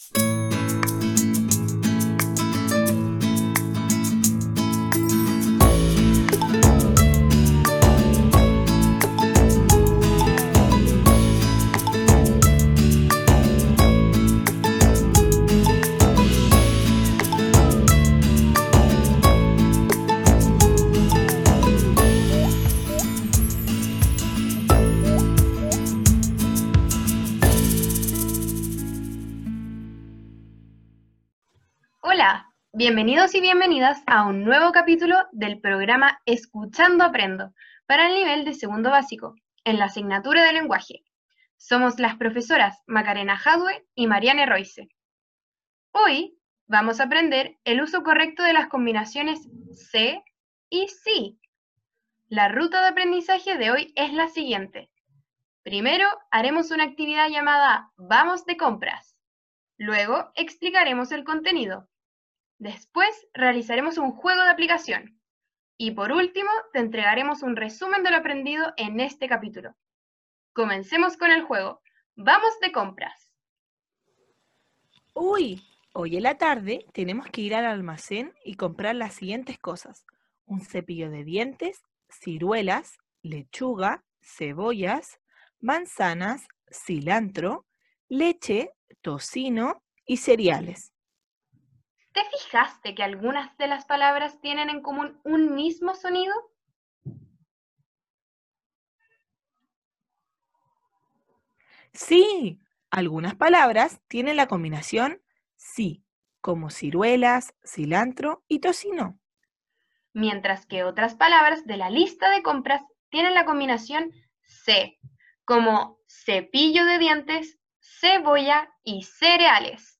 Hola, bienvenidos y bienvenidas a un nuevo capítulo del programa Escuchando Aprendo para el nivel de segundo básico en la asignatura de lenguaje. Somos las profesoras Macarena Jadwe y Mariane Royce. Hoy vamos a aprender el uso correcto de las combinaciones C y sí. La ruta de aprendizaje de hoy es la siguiente. Primero haremos una actividad llamada Vamos de compras. Luego explicaremos el contenido. Después realizaremos un juego de aplicación. Y por último, te entregaremos un resumen de lo aprendido en este capítulo. Comencemos con el juego. Vamos de compras. Uy, hoy en la tarde tenemos que ir al almacén y comprar las siguientes cosas. Un cepillo de dientes, ciruelas, lechuga, cebollas, manzanas, cilantro, leche, tocino y cereales. ¿Te fijaste que algunas de las palabras tienen en común un mismo sonido? Sí, algunas palabras tienen la combinación sí, como ciruelas, cilantro y tocino. Mientras que otras palabras de la lista de compras tienen la combinación C, como cepillo de dientes, cebolla y cereales.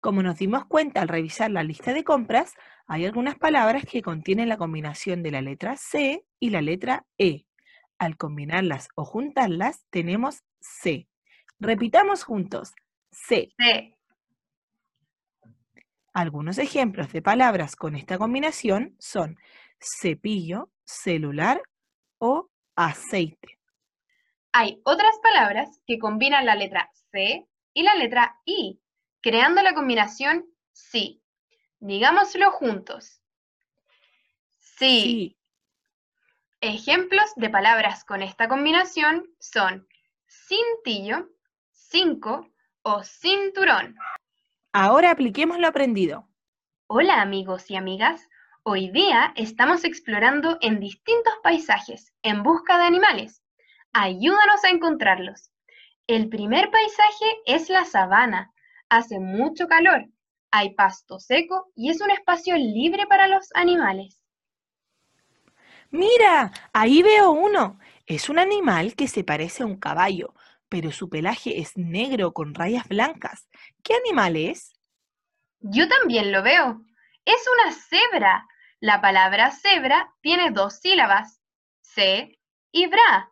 Como nos dimos cuenta al revisar la lista de compras, hay algunas palabras que contienen la combinación de la letra C y la letra E. Al combinarlas o juntarlas, tenemos C. Repitamos juntos. C. C. Algunos ejemplos de palabras con esta combinación son cepillo, celular o aceite. Hay otras palabras que combinan la letra C y la letra I, creando la combinación sí. Digámoslo juntos. Sí. Sí. Ejemplos de palabras con esta combinación son cintillo, cinco o cinturón. Ahora apliquemos lo aprendido. Hola amigos y amigas, hoy día estamos explorando en distintos paisajes en busca de animales. Ayúdanos a encontrarlos. El primer paisaje es la sabana. Hace mucho calor, hay pasto seco y es un espacio libre para los animales. Mira, ahí veo uno. Es un animal que se parece a un caballo, pero su pelaje es negro con rayas blancas. ¿Qué animal es? Yo también lo veo. Es una cebra. La palabra cebra tiene dos sílabas, ce y bra.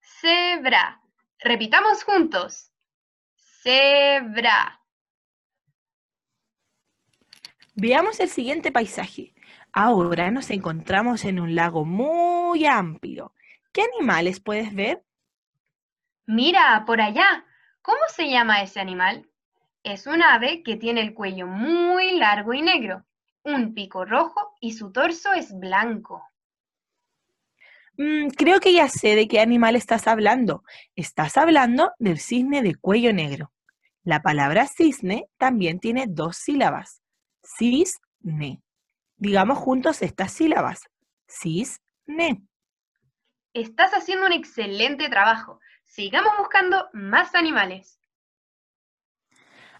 Cebra. Repitamos juntos. Cebra. Veamos el siguiente paisaje. Ahora nos encontramos en un lago muy amplio. ¿Qué animales puedes ver? Mira, por allá. ¿Cómo se llama ese animal? Es un ave que tiene el cuello muy largo y negro, un pico rojo y su torso es blanco. Mm, creo que ya sé de qué animal estás hablando. Estás hablando del cisne de cuello negro. La palabra cisne también tiene dos sílabas. Cisne. Digamos juntos estas sílabas. Cisne. Estás haciendo un excelente trabajo. Sigamos buscando más animales.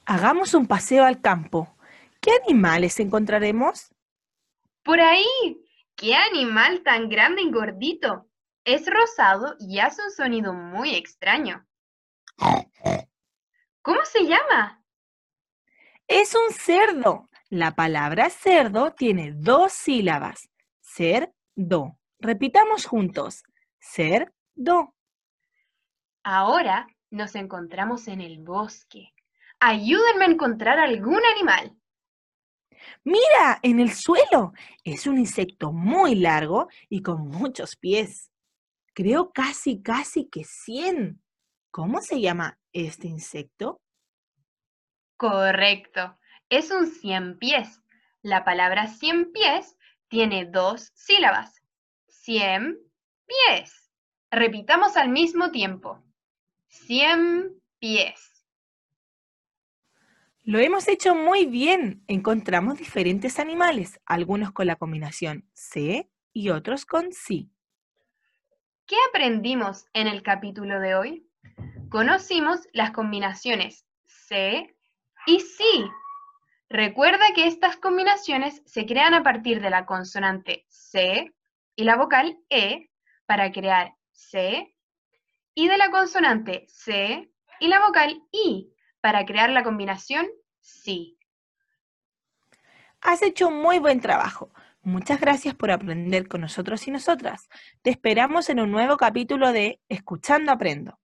Hagamos un paseo al campo. ¿Qué animales encontraremos? Por ahí. ¡Qué animal tan grande y gordito! Es rosado y hace un sonido muy extraño. ¿Cómo se llama? Es un cerdo. La palabra cerdo tiene dos sílabas. Cerdo. Repitamos juntos. Cerdo. Ahora nos encontramos en el bosque. Ayúdenme a encontrar algún animal. Mira, en el suelo. Es un insecto muy largo y con muchos pies. Creo casi, casi que 100. ¿Cómo se llama este insecto? Correcto. Es un cien pies. La palabra cien pies tiene dos sílabas. Cien pies. Repitamos al mismo tiempo. Cien pies. Lo hemos hecho muy bien. Encontramos diferentes animales, algunos con la combinación C y otros con sí. ¿Qué aprendimos en el capítulo de hoy? Conocimos las combinaciones C y sí. Recuerda que estas combinaciones se crean a partir de la consonante C y la vocal E para crear C y de la consonante C y la vocal I para crear la combinación sí. Has hecho muy buen trabajo. Muchas gracias por aprender con nosotros y nosotras. Te esperamos en un nuevo capítulo de Escuchando Aprendo.